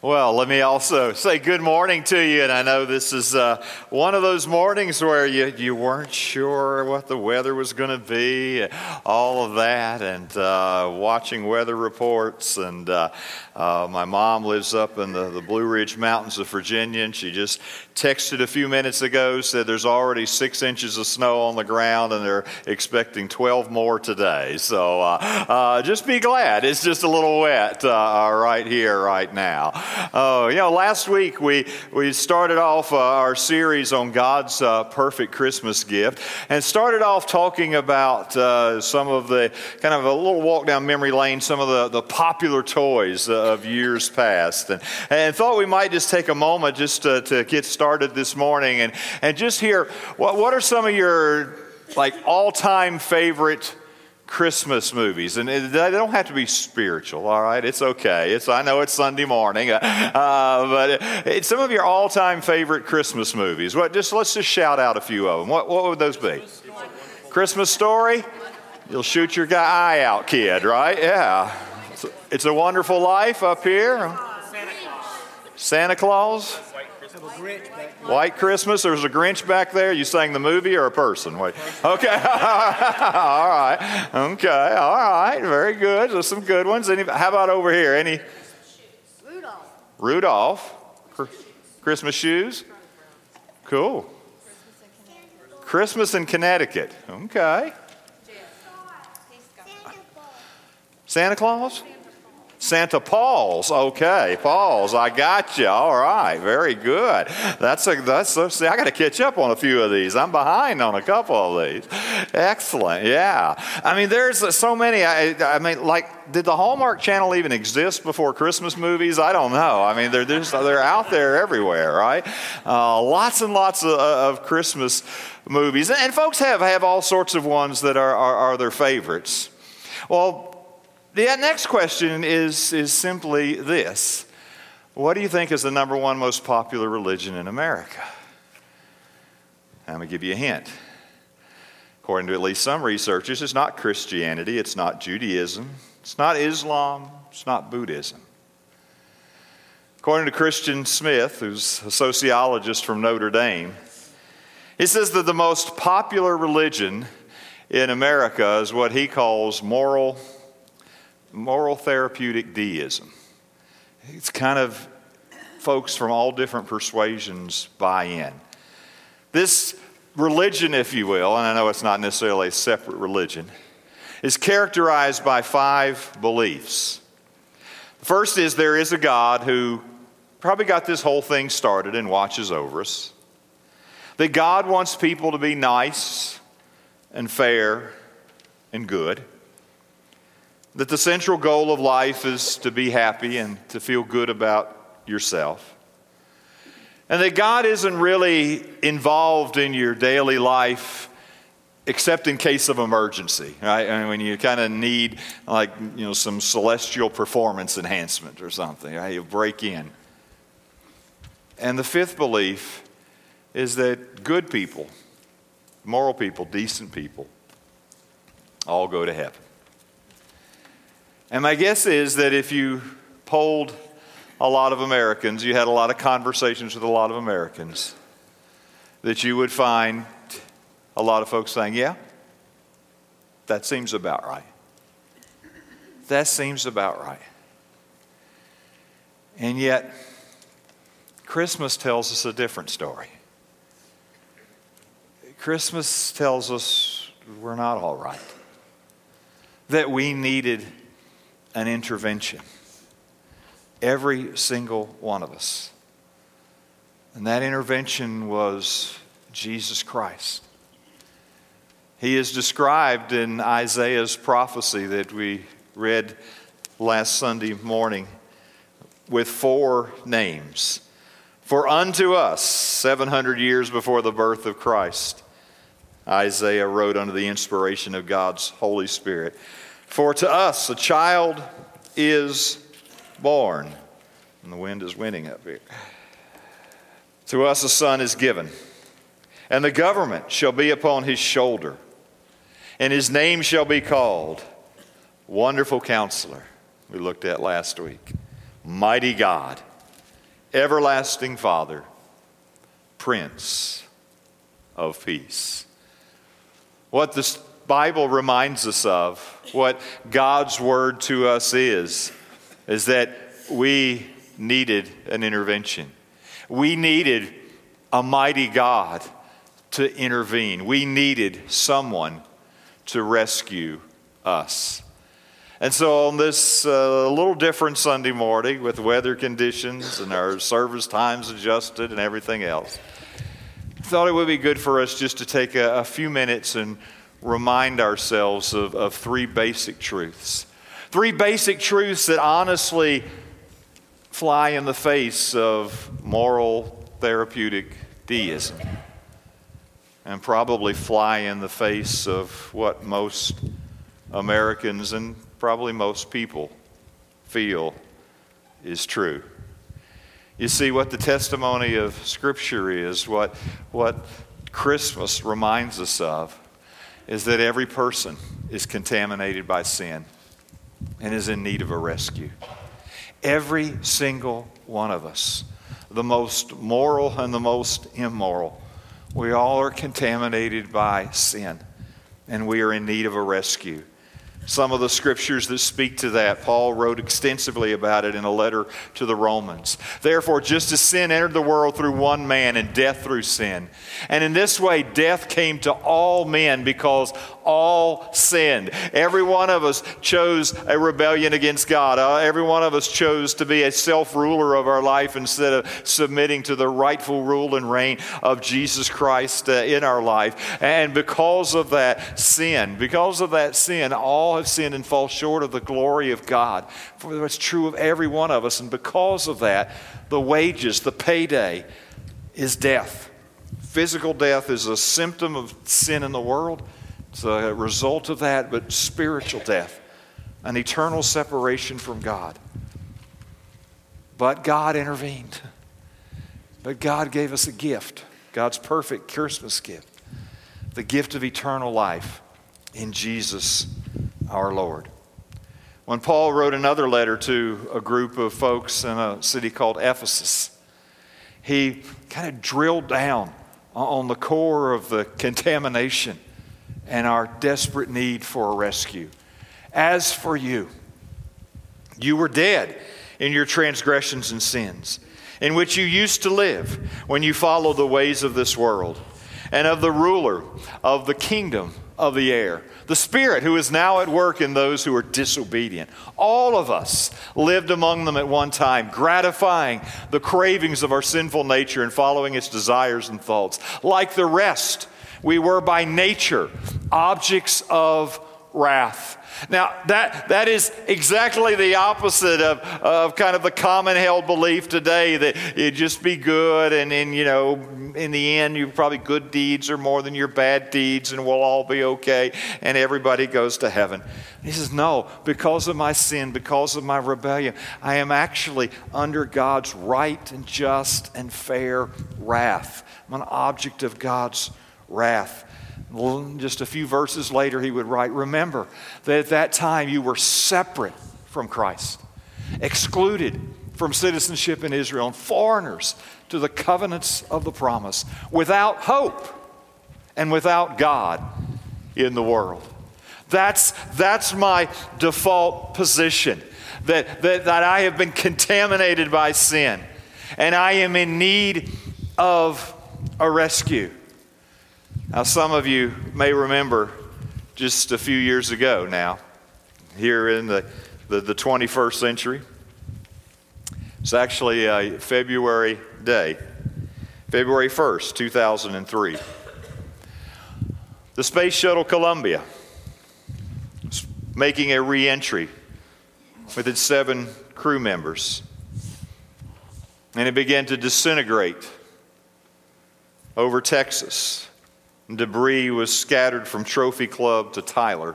Well, let me also say good morning to you. And I know this is uh, one of those mornings where you, you weren't sure what the weather was going to be, all of that, and uh, watching weather reports. And uh, uh, my mom lives up in the, the Blue Ridge Mountains of Virginia, and she just texted a few minutes ago, said there's already six inches of snow on the ground, and they're expecting 12 more today. So uh, uh, just be glad. It's just a little wet right here, right now. Oh, you know, last week we, we started off uh, our series on God's uh, perfect Christmas gift and started off talking about uh, some of the kind of a little walk down memory lane, some of the, the popular toys uh, of years past. And, and thought we might just take a moment just to, to get started this morning and, and just hear what, what are some of your like all time favorite Christmas movies, and they don't have to be spiritual. All right, it's okay. It's I know it's Sunday morning, uh, but some of your all-time favorite Christmas movies. What? Just let's just shout out a few of them. What, what would those be? Christmas Story. You'll shoot your guy eye out, kid. Right? Yeah. It's a, it's a Wonderful Life up here. Santa Claus. Santa Claus. White Christmas. There's a Grinch back there. You sang the movie or a person? Wait. Okay. all right. Okay. All right. Very good. There's some good ones. Any, how about over here? Any? Rudolph. Rudolph. Christmas shoes. Cool. Christmas in Connecticut. Okay. Santa Claus? Santa Paws. Okay, Paws. I got you. All right, very good. That's a that's. A, see, I got to catch up on a few of these. I'm behind on a couple of these. Excellent. Yeah. I mean, there's so many. I, I mean, like, did the Hallmark Channel even exist before Christmas movies? I don't know. I mean, they're just, they're out there everywhere, right? Uh, lots and lots of, of Christmas movies, and folks have have all sorts of ones that are, are, are their favorites. Well, the next question is, is simply this What do you think is the number one most popular religion in America? I'm going to give you a hint. According to at least some researchers, it's not Christianity, it's not Judaism, it's not Islam, it's not Buddhism. According to Christian Smith, who's a sociologist from Notre Dame, he says that the most popular religion in America is what he calls moral moral therapeutic deism. It's kind of folks from all different persuasions buy in. This religion, if you will, and I know it's not necessarily a separate religion, is characterized by five beliefs. The first is there is a God who probably got this whole thing started and watches over us. That God wants people to be nice and fair and good that the central goal of life is to be happy and to feel good about yourself. And that God isn't really involved in your daily life except in case of emergency, right? I mean, when you kind of need like, you know, some celestial performance enhancement or something, right? You break in. And the fifth belief is that good people, moral people, decent people, all go to heaven. And my guess is that if you polled a lot of Americans, you had a lot of conversations with a lot of Americans, that you would find a lot of folks saying, Yeah, that seems about right. That seems about right. And yet, Christmas tells us a different story. Christmas tells us we're not all right, that we needed an intervention. Every single one of us. And that intervention was Jesus Christ. He is described in Isaiah's prophecy that we read last Sunday morning with four names. For unto us, 700 years before the birth of Christ, Isaiah wrote under the inspiration of God's Holy Spirit. For to us a child is born. And the wind is winning up here. To us a son is given, and the government shall be upon his shoulder, and his name shall be called Wonderful Counselor, we looked at last week, Mighty God, everlasting Father, Prince of Peace. What this Bible reminds us of, what God's word to us is, is that we needed an intervention. We needed a mighty God to intervene. We needed someone to rescue us. And so, on this uh, little different Sunday morning with weather conditions and our service times adjusted and everything else, I thought it would be good for us just to take a, a few minutes and remind ourselves of, of three basic truths. Three basic truths that honestly fly in the face of moral therapeutic deism and probably fly in the face of what most Americans and probably most people feel is true. You see, what the testimony of Scripture is, what, what Christmas reminds us of, is that every person is contaminated by sin and is in need of a rescue. Every single one of us, the most moral and the most immoral, we all are contaminated by sin and we are in need of a rescue some of the scriptures that speak to that. Paul wrote extensively about it in a letter to the Romans. Therefore, just as sin entered the world through one man and death through sin, and in this way death came to all men because all sinned. Every one of us chose a rebellion against God. Uh, every one of us chose to be a self ruler of our life instead of submitting to the rightful rule and reign of Jesus Christ uh, in our life. And because of that sin, because of that sin, all have sinned and fall short of the glory of God. For that's true of every one of us. And because of that, the wages, the payday, is death. Physical death is a symptom of sin in the world. It's a result of that, but spiritual death, an eternal separation from God. But God intervened. But God gave us a gift, God's perfect Christmas gift, the gift of eternal life in Jesus our Lord. When Paul wrote another letter to a group of folks in a city called Ephesus, he kind of drilled down on the core of the contamination and our desperate need for a rescue. As for you, you were dead in your transgressions and sins, in which you used to live when you followed the ways of this world and of the ruler of the kingdom of the air, the Spirit who is now at work in those who are disobedient. All of us lived among them at one time, gratifying the cravings of our sinful nature and following its desires and thoughts. Like the rest, we were by nature objects of wrath. Now, that, that is exactly the opposite of, of kind of the common held belief today that you just be good and, and, you know, in the end, you probably good deeds are more than your bad deeds and we'll all be okay and everybody goes to heaven. He says, No, because of my sin, because of my rebellion, I am actually under God's right and just and fair wrath. I'm an object of God's wrath. Just a few verses later, he would write, Remember that at that time you were separate from Christ, excluded from citizenship in Israel, and foreigners to the covenants of the promise, without hope and without God in the world. That's, that's my default position that, that, that I have been contaminated by sin and I am in need of a rescue. Now, some of you may remember just a few years ago now, here in the, the, the 21st century. It's actually a February day, February 1st, 2003. The Space Shuttle Columbia was making a re entry with its seven crew members, and it began to disintegrate over Texas Debris was scattered from Trophy Club to Tyler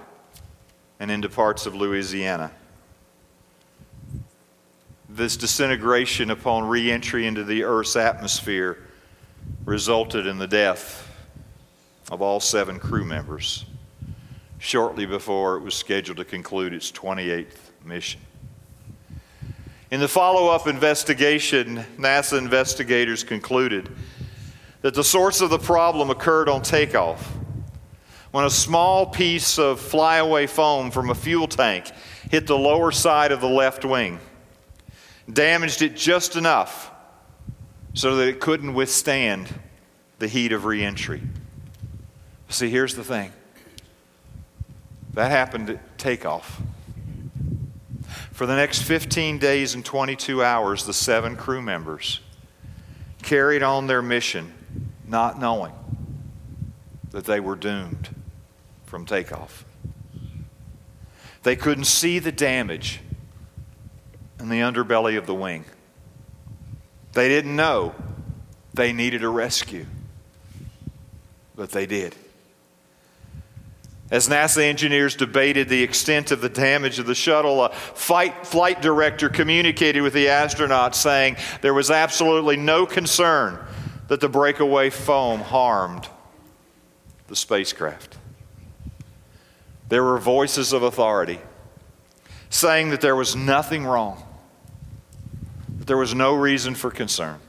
and into parts of Louisiana. This disintegration upon re entry into the Earth's atmosphere resulted in the death of all seven crew members shortly before it was scheduled to conclude its 28th mission. In the follow up investigation, NASA investigators concluded that the source of the problem occurred on takeoff when a small piece of flyaway foam from a fuel tank hit the lower side of the left wing, damaged it just enough so that it couldn't withstand the heat of reentry. See, here's the thing that happened at takeoff. For the next 15 days and 22 hours, the seven crew members carried on their mission not knowing that they were doomed from takeoff. They couldn't see the damage in the underbelly of the wing. They didn't know they needed a rescue, but they did. As NASA engineers debated the extent of the damage of the shuttle, a flight, flight director communicated with the astronauts saying there was absolutely no concern that the breakaway foam harmed the spacecraft. There were voices of authority saying that there was nothing wrong, that there was no reason for concern.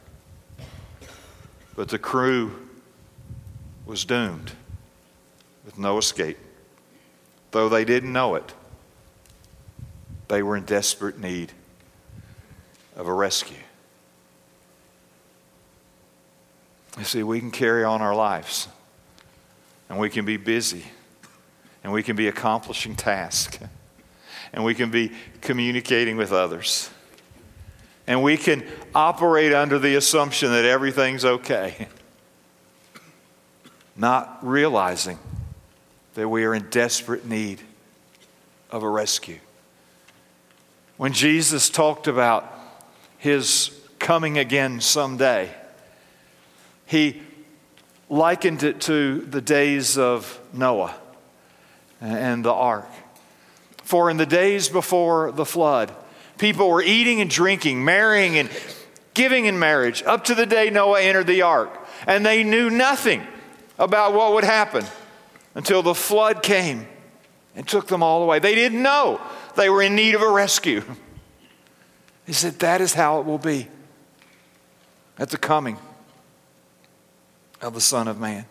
But the crew was doomed with no escape. Though they didn't know it, they were in desperate need of a rescue. You see, we can carry on our lives, and we can be busy, and we can be accomplishing tasks, and we can be communicating with others, and we can operate under the assumption that everything's okay, not realizing that we are in desperate need of a rescue. When Jesus talked about his coming again someday, he likened it to the days of Noah and the ark. For in the days before the flood, people were eating and drinking, marrying and giving in marriage, up to the day Noah entered the ark. And they knew nothing about what would happen until the flood came and took them all away. They didn't know they were in need of a rescue. He said, That is how it will be at the coming of the Son of Man.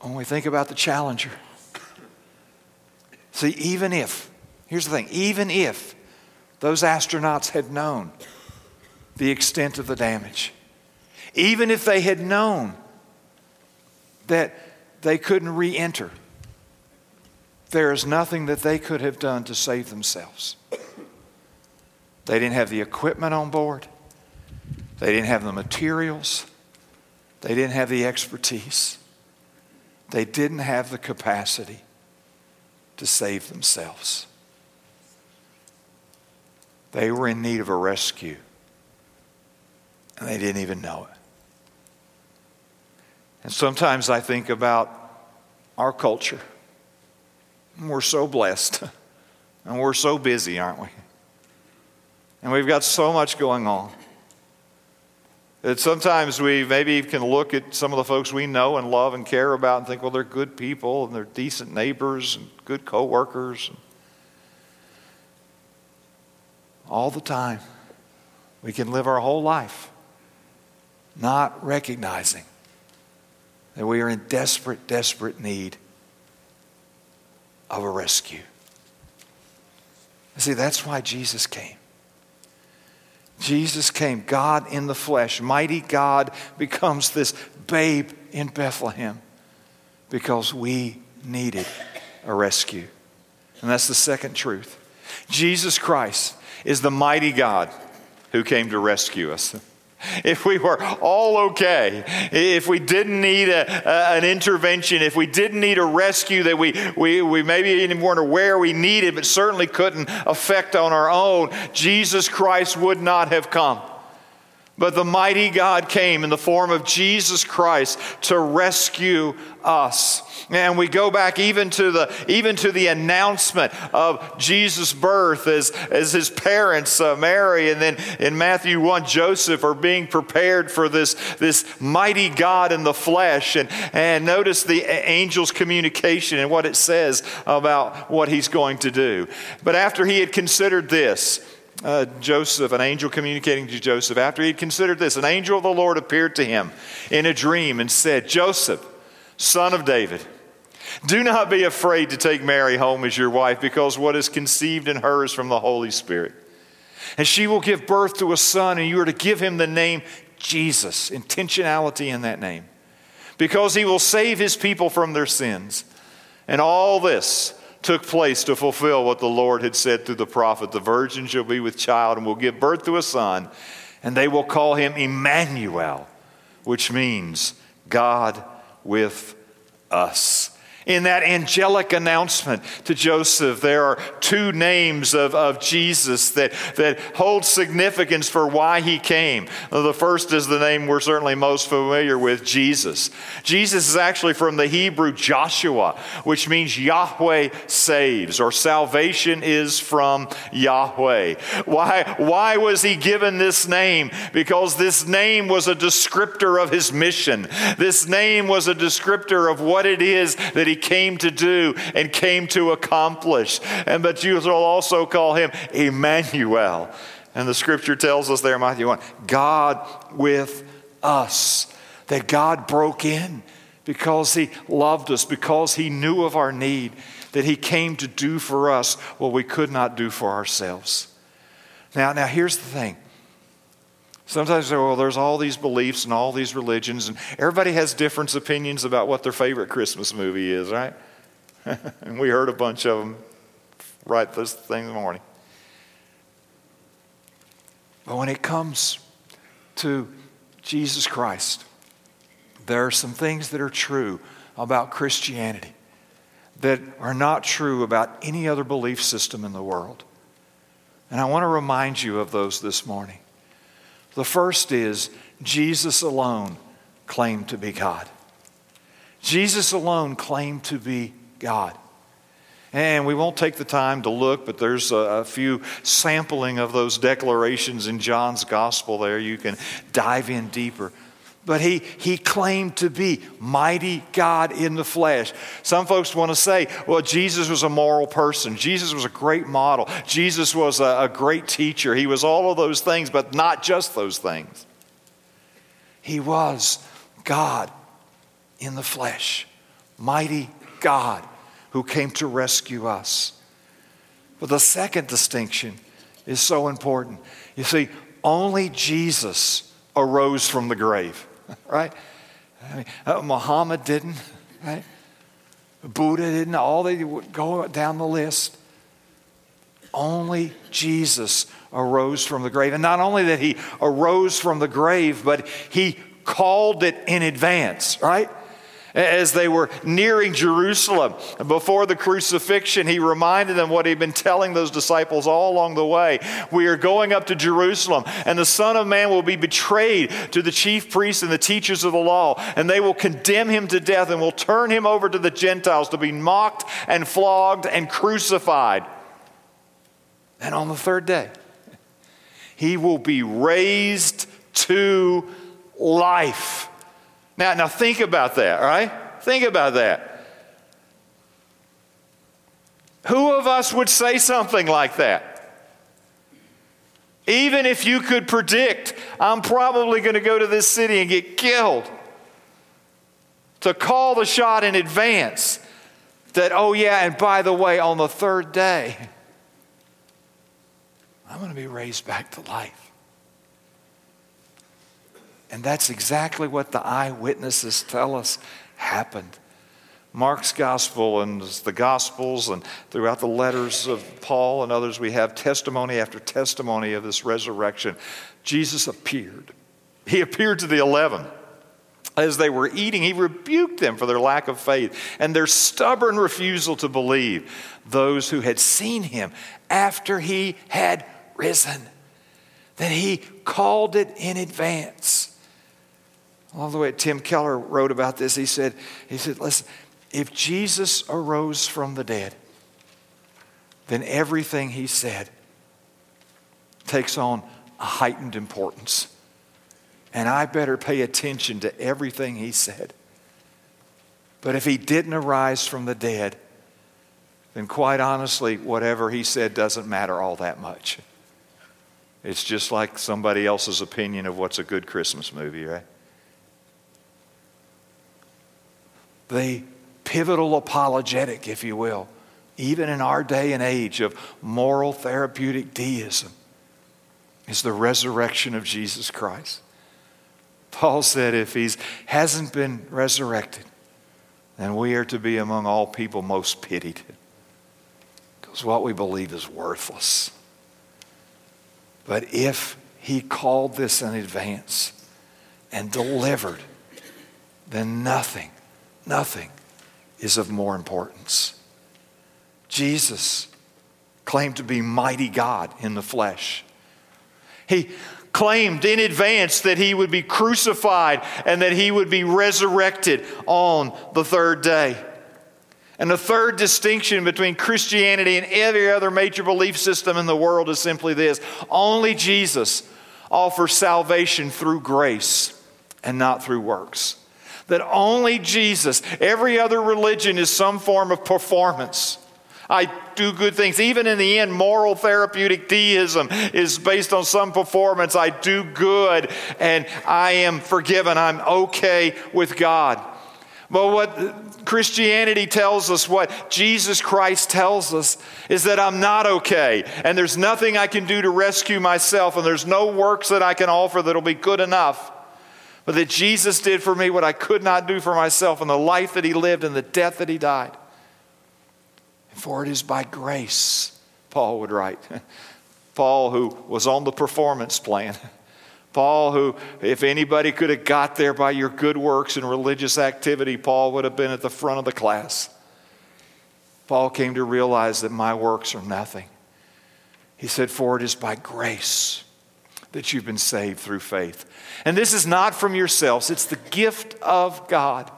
When we think about the challenger, see, even if, here's the thing, even if those astronauts had known the extent of the damage, even if they had known that they couldn't re enter, there is nothing that they could have done to save themselves. They didn't have the equipment on board, they didn't have the materials. They didn't have the expertise, they didn't have the capacity to save themselves. They were in need of a rescue, and they didn't even know it. And sometimes I think about our culture. We're so blessed, and we're so busy, aren't we? And we've got so much going on. That sometimes we maybe can look at some of the folks we know and love and care about and think, well, they're good people and they're decent neighbors and good coworkers. All the time, we can live our whole life not recognizing that we are in desperate, desperate need of a rescue. See, that's why Jesus came. Jesus came, God in the flesh, mighty God becomes this babe in Bethlehem because we needed a rescue. And that's the second truth. Jesus Christ is the mighty God who came to rescue us if we were all okay, if we didn't need a, a, an intervention, if we didn't need a rescue that we, we, we maybe even weren't aware we needed, but certainly couldn't affect on our own, Jesus Christ would not have come. But the mighty God came in the form of Jesus Christ to rescue us. And we go back even to the, even to the announcement of Jesus' birth as, as his parents, uh, Mary, and then in Matthew 1, Joseph are being prepared for this, this mighty God in the flesh. And, and notice the angel's communication and what it says about what he's going to do. But after he had considered this, uh, Joseph, an angel communicating to Joseph, after he had considered this, an angel of the Lord appeared to him in a dream and said, Joseph, son of David, do not be afraid to take Mary home as your wife, because what is conceived in her is from the Holy Spirit. And she will give birth to a son, and you are to give him the name Jesus. Intentionality in that name. Because he will save his people from their sins. And all this took place to fulfill what the Lord had said through the prophet. The virgin shall be with child and will give birth to a son, and they will call him Emmanuel, which means God with us in that angelic announcement to Joseph, there are two names of, of Jesus that, that hold significance for why he came. The first is the name we're certainly most familiar with Jesus. Jesus is actually from the Hebrew Joshua, which means Yahweh saves, or salvation is from Yahweh. Why, why was he given this name? Because this name was a descriptor of his mission. This name was a descriptor of what it is that he came to do and came to accomplish. And but you will also call him Emmanuel. And the scripture tells us there, Matthew 1, God with us. That God broke in because he loved us, because he knew of our need, that he came to do for us what we could not do for ourselves. Now, now here's the thing. Sometimes, say, well, there's all these beliefs and all these religions, and everybody has different opinions about what their favorite Christmas movie is, right? and we heard a bunch of them right this thing this morning. But when it comes to Jesus Christ, there are some things that are true about Christianity that are not true about any other belief system in the world. And I want to remind you of those this morning. The first is Jesus alone claimed to be God. Jesus alone claimed to be God. And we won't take the time to look, but there's a, a, few sampling of those declarations in John's gospel there. You can dive in deeper but he, he claimed to be mighty God in the flesh. Some folks want to say, well, Jesus was a moral person. Jesus was a great model. Jesus was a, a great teacher. He was all of those things, but not just those things. He was God in the flesh, mighty God who came to rescue us. But the second distinction is so important. You see, only Jesus arose from the grave. Right? I mean, uh, Muhammad didn't, right? Buddha didn't. All they would go down the list. Only Jesus arose from the grave. And not only that he arose from the grave, but he called it in advance, right? As they were nearing Jerusalem before the crucifixion, he reminded them what he'd been telling those disciples all along the way. We are going up to Jerusalem, and the Son of Man will be betrayed to the chief priests and the teachers of the law, and they will condemn him to death and will turn him over to the Gentiles to be mocked and flogged and crucified. And on the third day, he will be raised to life. Now, now think about that, right? Think about that. Who of us would say something like that? Even if you could predict, I'm probably going to go to this city and get killed. To call the shot in advance that, oh, yeah, and by the way, on the third day, I'm going to be raised back to life. And that's exactly what the eyewitnesses tell us happened. Mark's gospel and the gospels and throughout the letters of Paul and others, we have testimony after testimony of this resurrection. Jesus appeared. He appeared to the eleven. As they were eating, he rebuked them for their lack of faith and their stubborn refusal to believe those who had seen him after he had risen. Then he called it in advance. Love the way Tim Keller wrote about this. He said, he said, listen, if Jesus arose from the dead, then everything he said takes on a heightened importance. And I better pay attention to everything he said. But if he didn't arise from the dead, then quite honestly, whatever he said doesn't matter all that much. It's just like somebody else's opinion of what's a good Christmas movie, right? The pivotal apologetic, if you will, even in our day and age of moral therapeutic deism, is the resurrection of Jesus Christ. Paul said if he hasn't been resurrected, then we are to be among all people most pitied. Because what we believe is worthless. But if he called this in advance and delivered, then nothing, nothing is of more importance. Jesus claimed to be mighty God in the flesh. He claimed in advance that he would be crucified and that he would be resurrected on the third day. And the third distinction between Christianity and every other major belief system in the world is simply this only Jesus offers salvation through grace and not through works. That only Jesus, every other religion is some form of performance. I do good things. Even in the end, moral therapeutic deism is based on some performance. I do good and I am forgiven. I'm okay with God. But what Christianity tells us, what Jesus Christ tells us, is that I'm not okay. And there's nothing I can do to rescue myself, and there's no works that I can offer that'll be good enough. But that Jesus did for me what I could not do for myself, and the life that He lived and the death that He died. For it is by grace, Paul would write. Paul, who was on the performance plan. Paul, who, if anybody could have got there by your good works and religious activity, Paul would have been at the front of the class. Paul came to realize that my works are nothing. He said, For it is by grace that you've been saved through faith. And this is not from yourselves, it's the gift of God,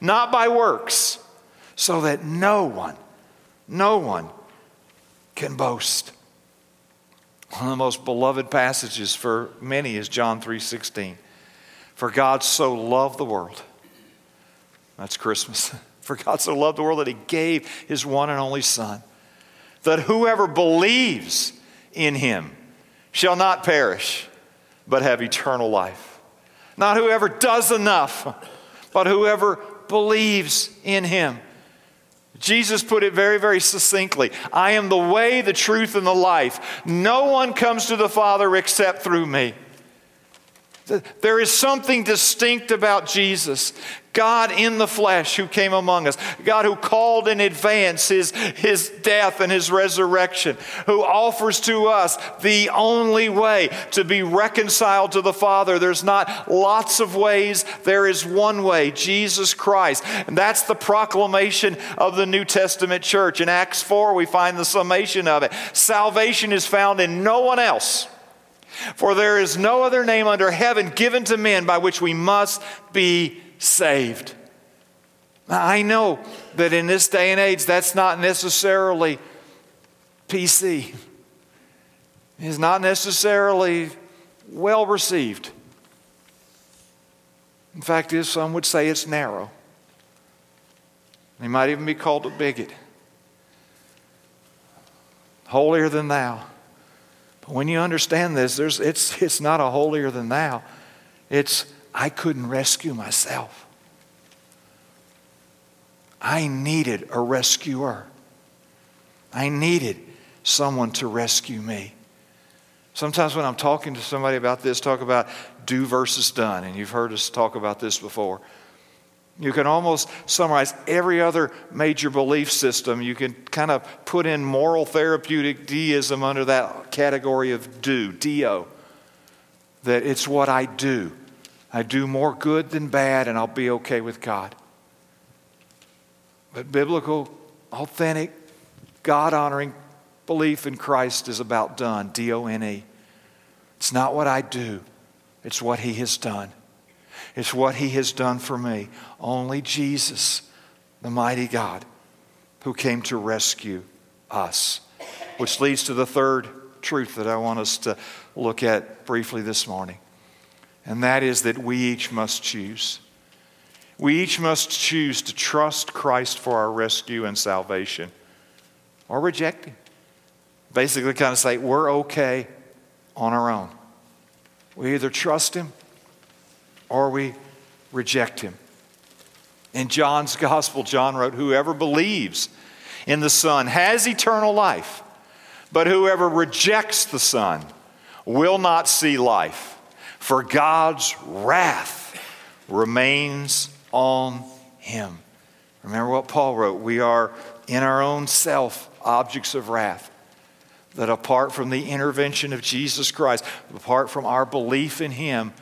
not by works, so that no one no one can boast. One of the most beloved passages for many is John 3:16. For God so loved the world. That's Christmas. For God so loved the world that he gave his one and only son that whoever believes in him shall not perish but have eternal life. Not whoever does enough, but whoever believes in him. Jesus put it very, very succinctly I am the way, the truth, and the life. No one comes to the Father except through me. There is something distinct about Jesus. God in the flesh who came among us, God who called in advance his, his death and his resurrection, who offers to us the only way to be reconciled to the Father. There's not lots of ways, there is one way, Jesus Christ. And that's the proclamation of the New Testament church. In Acts 4, we find the summation of it. Salvation is found in no one else. For there is no other name under heaven given to men by which we must be saved. Now, I know that in this day and age, that's not necessarily PC. It's not necessarily well received. In fact, some would say it's narrow. They might even be called a bigot. Holier than thou. But when you understand this, there's, it's, it's not a holier than thou. It's I couldn't rescue myself. I needed a rescuer. I needed someone to rescue me. Sometimes when I'm talking to somebody about this, talk about do versus done, and you've heard us talk about this before. You can almost summarize every other major belief system. You can kind of put in moral therapeutic deism under that category of do, do. That it's what I do. I do more good than bad, and I'll be okay with God. But biblical, authentic, God honoring belief in Christ is about done, D O N E. It's not what I do, it's what He has done. It's what He has done for me. Only Jesus, the mighty God, who came to rescue us. Which leads to the third truth that I want us to look at briefly this morning and that is that we each must choose. We each must choose to trust Christ for our rescue and salvation or reject Him. Basically, kind of say, we're okay on our own. We either trust Him or we reject Him. In John's Gospel, John wrote, Whoever believes in the Son has eternal life, but whoever rejects the Son will not see life, for God's wrath remains on him. Remember what Paul wrote we are in our own self objects of wrath. That apart from the intervention of Jesus Christ, apart from our belief in Him,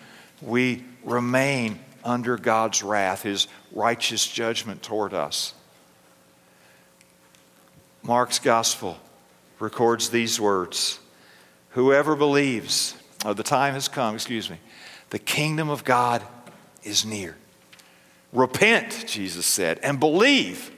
we remain under God's wrath, His righteous judgment toward us. Mark's gospel records these words Whoever believes, or the time has come, excuse me, the kingdom of God is near. Repent, Jesus said, and believe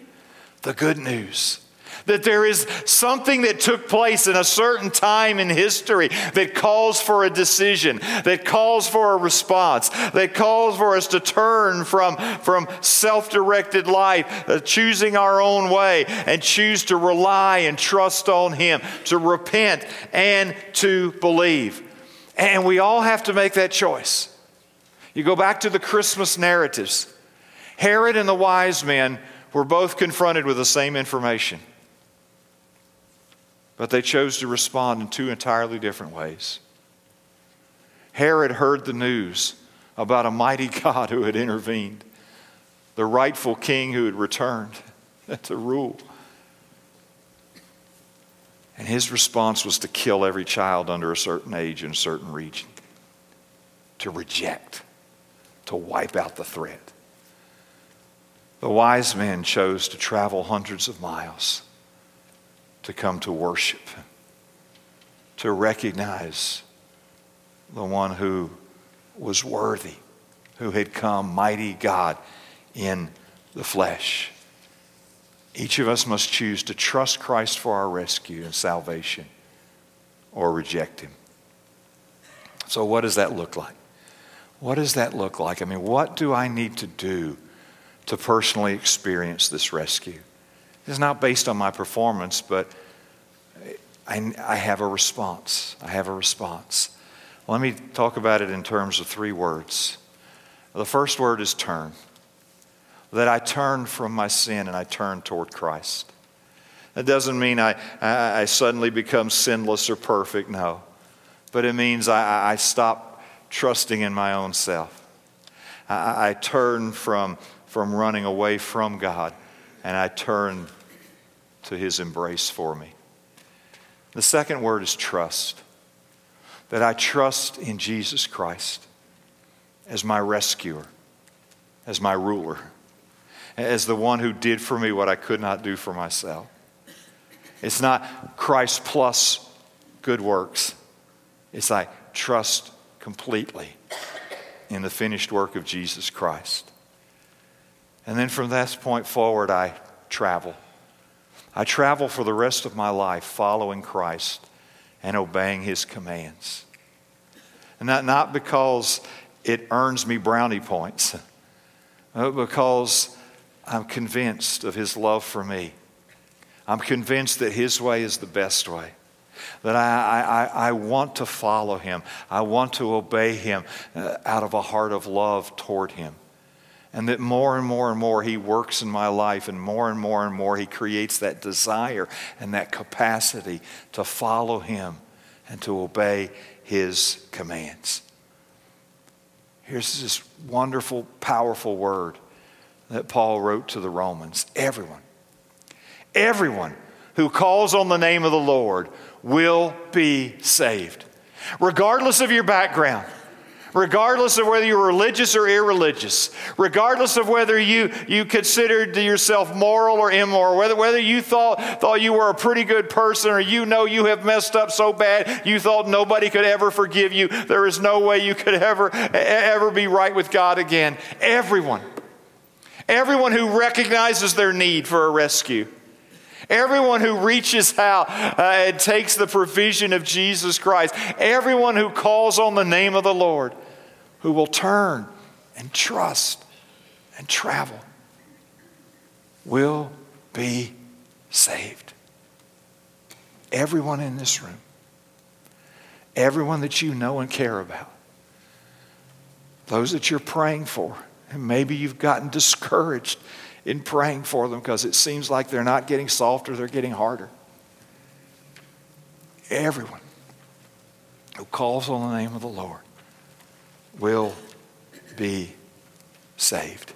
the good news. That there is something that took place in a certain time in history that calls for a decision, that calls for a response, that calls for us to turn from, from self directed life, uh, choosing our own way, and choose to rely and trust on Him, to repent and to believe. And we all have to make that choice. You go back to the Christmas narratives. Herod and the wise men were both confronted with the same information, but they chose to respond in two entirely different ways. Herod heard the news about a mighty God who had intervened, the rightful king who had returned to rule. And his response was to kill every child under a certain age in a certain region, to reject, to wipe out the threat. The wise men chose to travel hundreds of miles to come to worship, to recognize the one who was worthy, who had come, mighty God in the flesh. Each of us must choose to trust Christ for our rescue and salvation or reject Him. So, what does that look like? What does that look like? I mean, what do I need to do to personally experience this rescue. It's not based on my performance, but I, I have a response. I have a response. Let me talk about it in terms of three words. The first word is turn. That I turn from my sin and I turn toward Christ. That doesn't mean I, I, suddenly become sinless or perfect, no. But it means I, I stop trusting in my own self. I, I turn from from running away from God, and I turn to His embrace for me. The second word is trust. That I trust in Jesus Christ as my rescuer, as my ruler, as the one who did for me what I could not do for myself. It's not Christ plus good works. It's I trust completely in the finished work of Jesus Christ. And then from that point forward, I travel. I travel for the rest of my life following Christ and obeying his commands. And that not because it earns me brownie points, but because I'm convinced of his love for me. I'm convinced that his way is the best way. That I, I, I want to follow him. I want to obey him uh, out of a heart of love toward him. And that more and more and more He works in my life, and more and more and more He creates that desire and that capacity to follow Him and to obey His commands. Here's this wonderful, powerful word that Paul wrote to the Romans everyone, everyone who calls on the name of the Lord will be saved, regardless of your background regardless of whether you're religious or irreligious, regardless of whether you, you considered yourself moral or immoral, whether, whether you thought, thought you were a pretty good person or you know you have messed up so bad you thought nobody could ever forgive you, there is no way you could ever, ever be right with God again. Everyone, everyone who recognizes their need for a rescue, Everyone who reaches out uh, and takes the provision of Jesus Christ, everyone who calls on the name of the Lord, who will turn and trust and travel will be saved. Everyone in this room. everyone that you know and care about, those that you're praying for. And maybe you've gotten discouraged in praying for them because it seems like they're not getting softer, they're getting harder. Everyone who calls on the name of the Lord will be saved.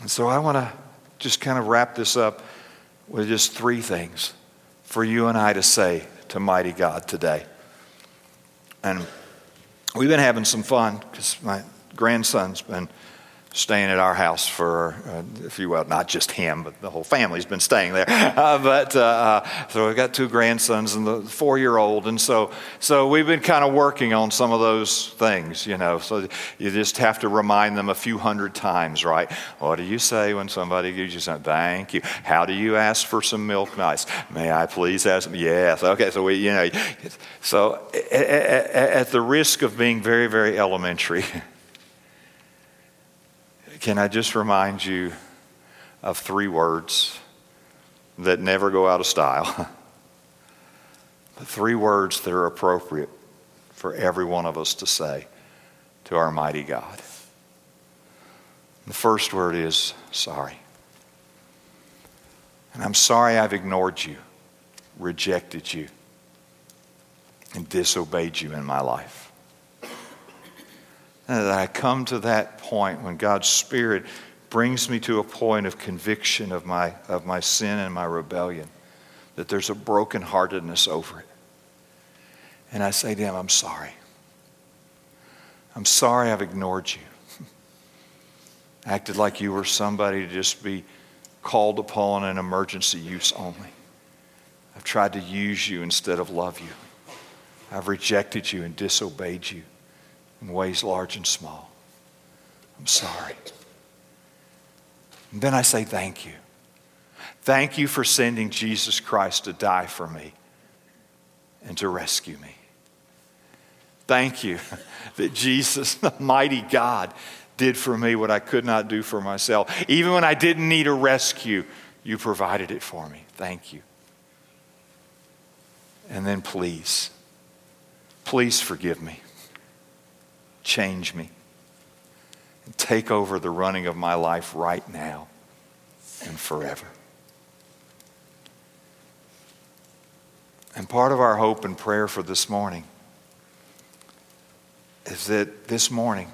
And so I want to just kind of wrap this up with just three things for you and I to say to mighty God today. And we've been having some fun because my grandson's been staying at our house for, if you will, not just him, but the whole family's been staying there. Uh, but uh, uh, so we've got two grandsons and the four-year-old, and so so we've been kind of working on some of those things, you know. So you just have to remind them a few hundred times, right? What do you say when somebody gives you something? Thank you. How do you ask for some milk? Nice. May I please some? Yes. Okay. So we, you know, so at, at the risk of being very, very elementary. Can I just remind you of three words that never go out of style? the three words that are appropriate for every one of us to say to our mighty God. The first word is sorry. And I'm sorry I've ignored you, rejected you, and disobeyed you in my life. And that I come to that point when God's Spirit brings me to a point of conviction of my, of my sin and my rebellion, that there's a brokenheartedness over it. And I say to him, I'm sorry. I'm sorry I've ignored you. Acted like you were somebody to just be called upon in emergency use only. I've tried to use you instead of love you. I've rejected you and disobeyed you in ways large and small. I'm sorry. And then I say thank you. Thank you for sending Jesus Christ to die for me and to rescue me. Thank you that Jesus, the mighty God, did for me what I could not do for myself. Even when I didn't need a rescue, you provided it for me. Thank you. And then please, please forgive me change me and take over the running of my life right now and forever. And part of our hope and prayer for this morning is that this morning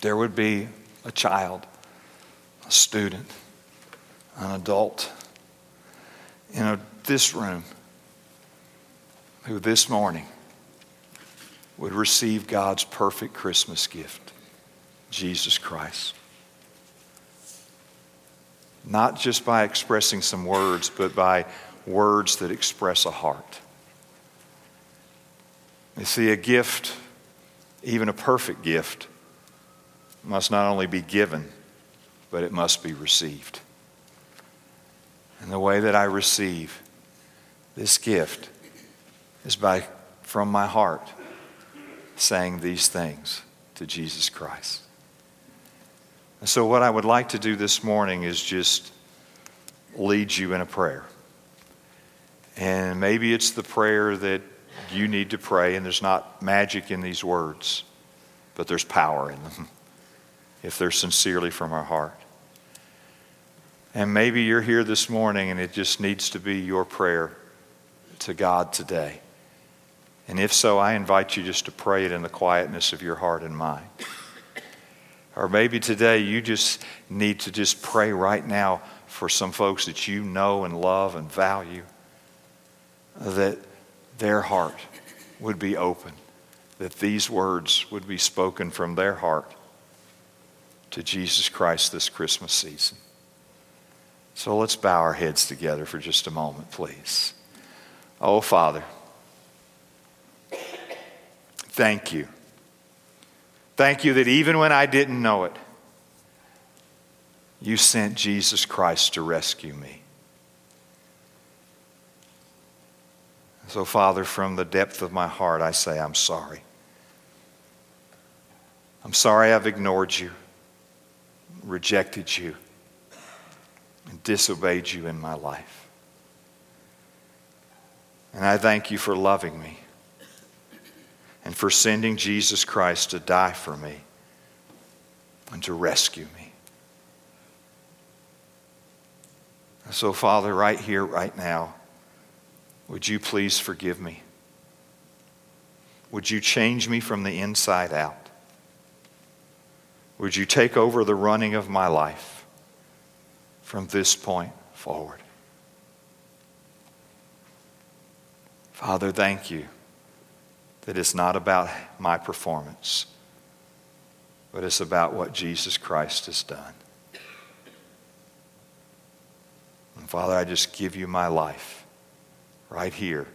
there would be a child, a student, an adult in a, this room who this morning would receive God's perfect Christmas gift, Jesus Christ. Not just by expressing some words, but by words that express a heart. You see, a gift, even a perfect gift, must not only be given, but it must be received. And the way that I receive this gift is by from my heart saying these things to Jesus Christ. And so, what I would like to do this morning is just lead you in a prayer. And maybe it's the prayer that you need to pray, and there's not magic in these words, but there's power in them if they're sincerely from our heart. And maybe you're here this morning and it just needs to be your prayer to God today. And if so, I invite you just to pray it in the quietness of your heart and mind. Or maybe today you just need to just pray right now for some folks that you know and love and value, that their heart would be open, that these words would be spoken from their heart to Jesus Christ this Christmas season. So let's bow our heads together for just a moment, please. Oh, Father. Thank you. Thank you that even when I didn't know it, you sent Jesus Christ to rescue me. So, Father, from the depth of my heart, I say, I'm sorry. I'm sorry I've ignored you, rejected you, and disobeyed you in my life. And I thank you for loving me and for sending Jesus Christ to die for me and to rescue me. So, Father, right here, right now, would you please forgive me? Would you change me from the inside out? Would you take over the running of my life from this point forward? Father, thank you that it's not about my performance, but it's about what Jesus Christ has done. And Father, I just give you my life right here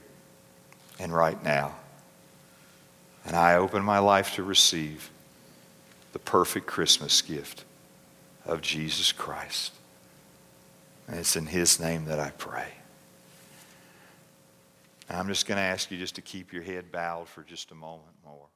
and right now. And I open my life to receive the perfect Christmas gift of Jesus Christ. And it's in His name that I pray. I'm just going to ask you just to keep your head bowed for just a moment more.